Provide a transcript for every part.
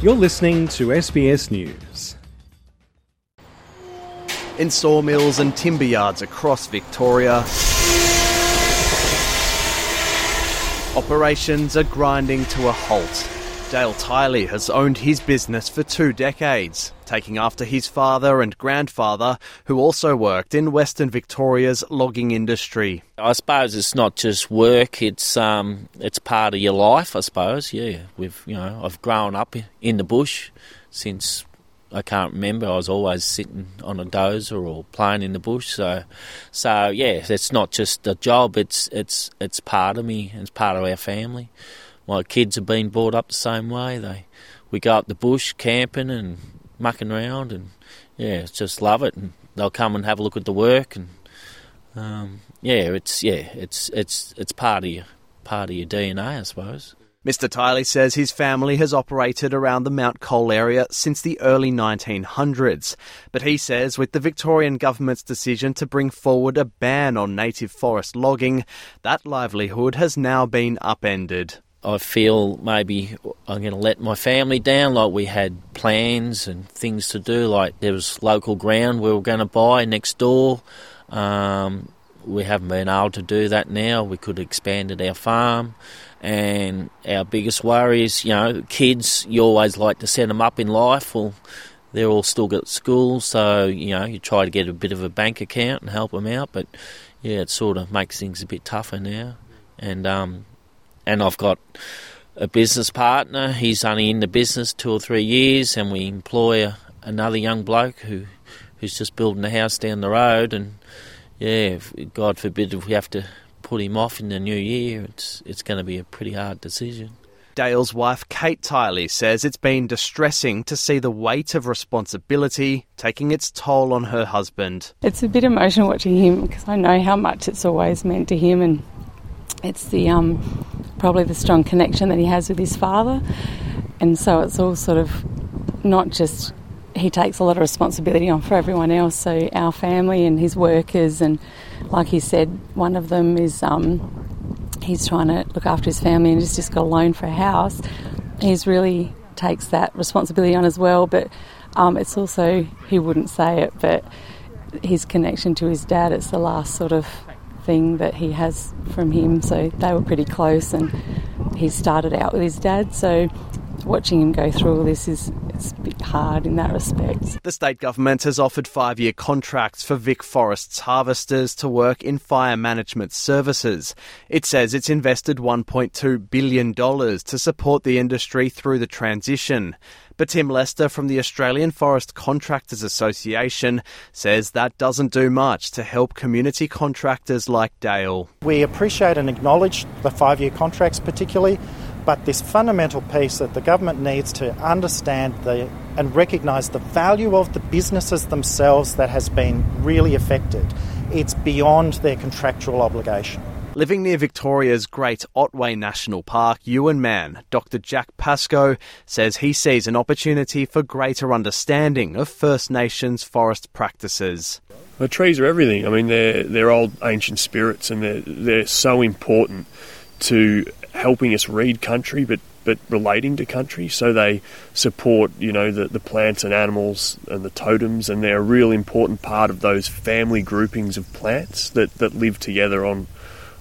You're listening to SBS News. In sawmills and timber yards across Victoria, operations are grinding to a halt. Dale Tiley has owned his business for two decades, taking after his father and grandfather, who also worked in Western Victoria's logging industry. I suppose it's not just work; it's um, it's part of your life. I suppose, yeah. We've you know, I've grown up in the bush since I can't remember. I was always sitting on a dozer or playing in the bush. So, so yeah, it's not just a job. It's it's it's part of me. It's part of our family my kids have been brought up the same way. They we go up the bush camping and mucking around, and yeah, just love it. And they'll come and have a look at the work, and um, yeah, it's yeah, it's it's it's part of your part of your DNA, I suppose. Mr. Tiley says his family has operated around the Mount Cole area since the early 1900s. But he says with the Victorian government's decision to bring forward a ban on native forest logging, that livelihood has now been upended. I feel maybe I'm going to let my family down. Like we had plans and things to do. Like there was local ground we were going to buy next door. Um, we haven't been able to do that now. We could have expanded our farm. And our biggest worry is, you know, kids, you always like to set them up in life. Well, they're all still at school, so, you know, you try to get a bit of a bank account and help them out. But, yeah, it sort of makes things a bit tougher now. And um, and I've got a business partner. He's only in the business two or three years, and we employ a, another young bloke who who's just building a house down the road. And yeah, if, God forbid if we have to put him off in the new year, it's it's going to be a pretty hard decision. Dale's wife, Kate Tiley, says it's been distressing to see the weight of responsibility taking its toll on her husband. It's a bit emotional watching him because I know how much it's always meant to him, and it's the um, probably the strong connection that he has with his father, and so it's all sort of not just he takes a lot of responsibility on for everyone else. So our family and his workers, and like he said, one of them is um, he's trying to look after his family and he's just got a loan for a house. He's really takes that responsibility on as well, but um, it's also he wouldn't say it, but his connection to his dad. It's the last sort of thing that he has from him. So they were pretty close, and he started out with his dad. So watching him go through all this is it's a bit hard in that respect. The state government has offered five year contracts for VicForests' harvesters to work in fire management services. It says it's invested $1.2 billion to support the industry through the transition. But Tim Lester from the Australian Forest Contractors Association says that doesn't do much to help community contractors like Dale. We appreciate and acknowledge the five year contracts, particularly, but this fundamental piece that the government needs to understand the, and recognise the value of the businesses themselves that has been really affected. It's beyond their contractual obligation. Living near Victoria's Great Otway National Park, Yuin man Dr. Jack Pascoe says he sees an opportunity for greater understanding of First Nations forest practices. The trees are everything. I mean, they're they're old ancient spirits, and they're they're so important to helping us read country, but but relating to country. So they support, you know, the, the plants and animals and the totems, and they're a real important part of those family groupings of plants that, that live together on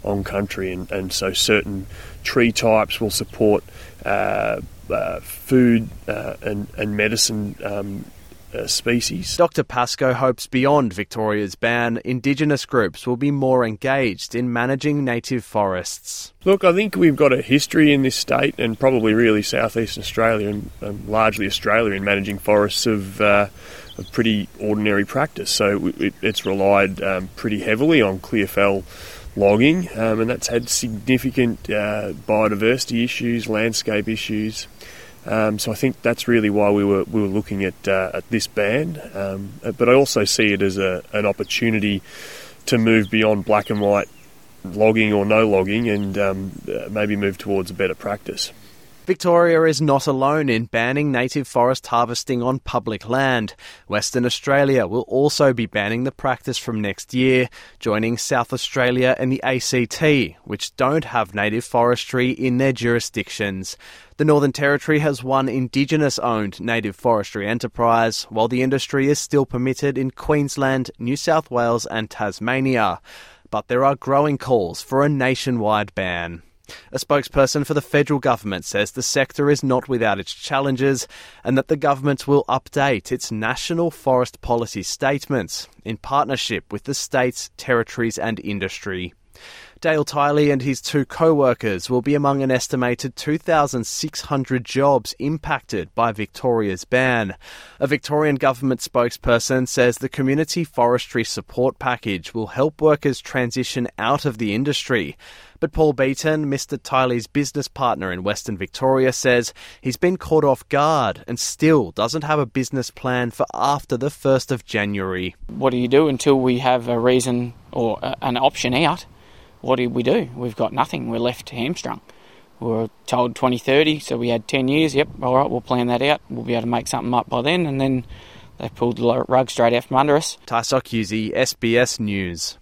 on country, and, and so certain tree types will support uh, uh, food uh, and, and medicine um, uh, species. Dr. Pascoe hopes beyond Victoria's ban, Indigenous groups will be more engaged in managing native forests. Look, I think we've got a history in this state and probably really southeastern Australia and, largely Australia in managing forests of, uh, of pretty ordinary practice. So it, it's relied um, pretty heavily on clear fell logging, um, and that's had significant uh, biodiversity issues, landscape issues. Um, so I think that's really why we were we were looking at uh, at this ban. Um, but I also see it as a, an opportunity to move beyond black and white logging or no logging, and um, uh, maybe move towards a better practice. Victoria is not alone in banning native forest harvesting on public land. Western Australia will also be banning the practice from next year, joining South Australia and the ACT, which don't have native forestry in their jurisdictions. The Northern Territory has one Indigenous owned native forestry enterprise, while the industry is still permitted in Queensland, New South Wales, and Tasmania. But there are growing calls for a nationwide ban. A spokesperson for the federal government says the sector is not without its challenges and that the government will update its national forest policy statements in partnership with the states, territories, and industry. Dale Tiley and his two co workers will be among an estimated 2,600 jobs impacted by Victoria's ban. A Victorian government spokesperson says the community forestry support package will help workers transition out of the industry. But Paul Beaton, Mr. Tiley's business partner in Western Victoria, says he's been caught off guard and still doesn't have a business plan for after the 1st of January. What do you do until we have a reason or an option out? What did we do? We've got nothing. We're left hamstrung. We were told 2030, so we had 10 years. Yep, all right, we'll plan that out. We'll be able to make something up by then. And then they pulled the rug straight out from under us. Tys Occhiuzzi, SBS News.